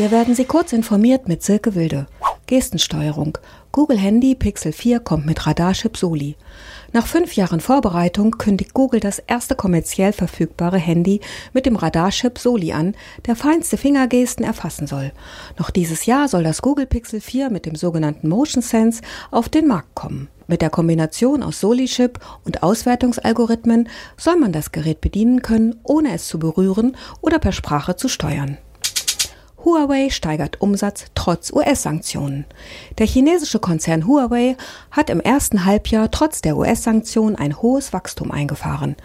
Hier werden Sie kurz informiert mit Silke Wilde. Gestensteuerung. Google Handy Pixel 4 kommt mit Radarchip Soli. Nach fünf Jahren Vorbereitung kündigt Google das erste kommerziell verfügbare Handy mit dem Radarchip Soli an, der feinste Fingergesten erfassen soll. Noch dieses Jahr soll das Google Pixel 4 mit dem sogenannten Motion Sense auf den Markt kommen. Mit der Kombination aus Soli-Chip und Auswertungsalgorithmen soll man das Gerät bedienen können, ohne es zu berühren oder per Sprache zu steuern. Huawei steigert Umsatz trotz US-Sanktionen. Der chinesische Konzern Huawei hat im ersten Halbjahr trotz der US-Sanktionen ein hohes Wachstum eingefahren.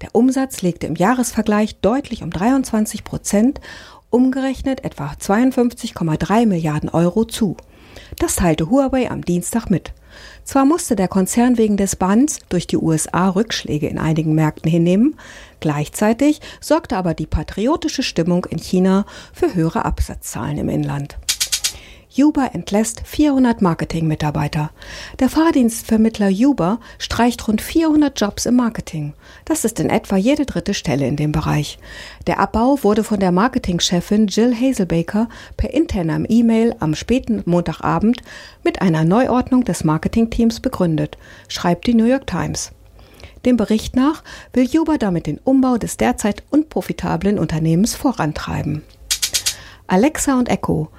Der Umsatz legte im Jahresvergleich deutlich um 23 Prozent, umgerechnet etwa 52,3 Milliarden Euro zu. Das teilte Huawei am Dienstag mit. Zwar musste der Konzern wegen des Bands durch die USA Rückschläge in einigen Märkten hinnehmen, gleichzeitig sorgte aber die patriotische Stimmung in China für höhere Absatzzahlen im Inland. Uber entlässt 400 Marketingmitarbeiter. Der Fahrdienstvermittler Uber streicht rund 400 Jobs im Marketing. Das ist in etwa jede dritte Stelle in dem Bereich. Der Abbau wurde von der Marketingchefin Jill Hazelbaker per internem E-Mail am späten Montagabend mit einer Neuordnung des Marketingteams begründet, schreibt die New York Times. Dem Bericht nach will Uber damit den Umbau des derzeit unprofitablen Unternehmens vorantreiben. Alexa und Echo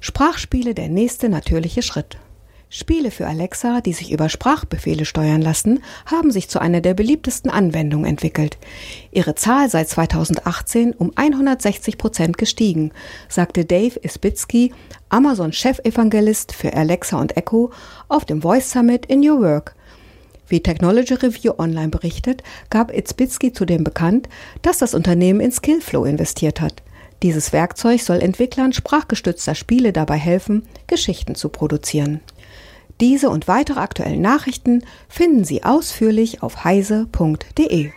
Sprachspiele der nächste natürliche Schritt. Spiele für Alexa, die sich über Sprachbefehle steuern lassen, haben sich zu einer der beliebtesten Anwendungen entwickelt. Ihre Zahl sei 2018 um 160 Prozent gestiegen, sagte Dave Isbitsky, Amazon-Chefevangelist für Alexa und Echo, auf dem Voice Summit in New Work. Wie Technology Review Online berichtet, gab Itzbitsky zudem bekannt, dass das Unternehmen in Skillflow investiert hat. Dieses Werkzeug soll Entwicklern sprachgestützter Spiele dabei helfen, Geschichten zu produzieren. Diese und weitere aktuellen Nachrichten finden Sie ausführlich auf heise.de.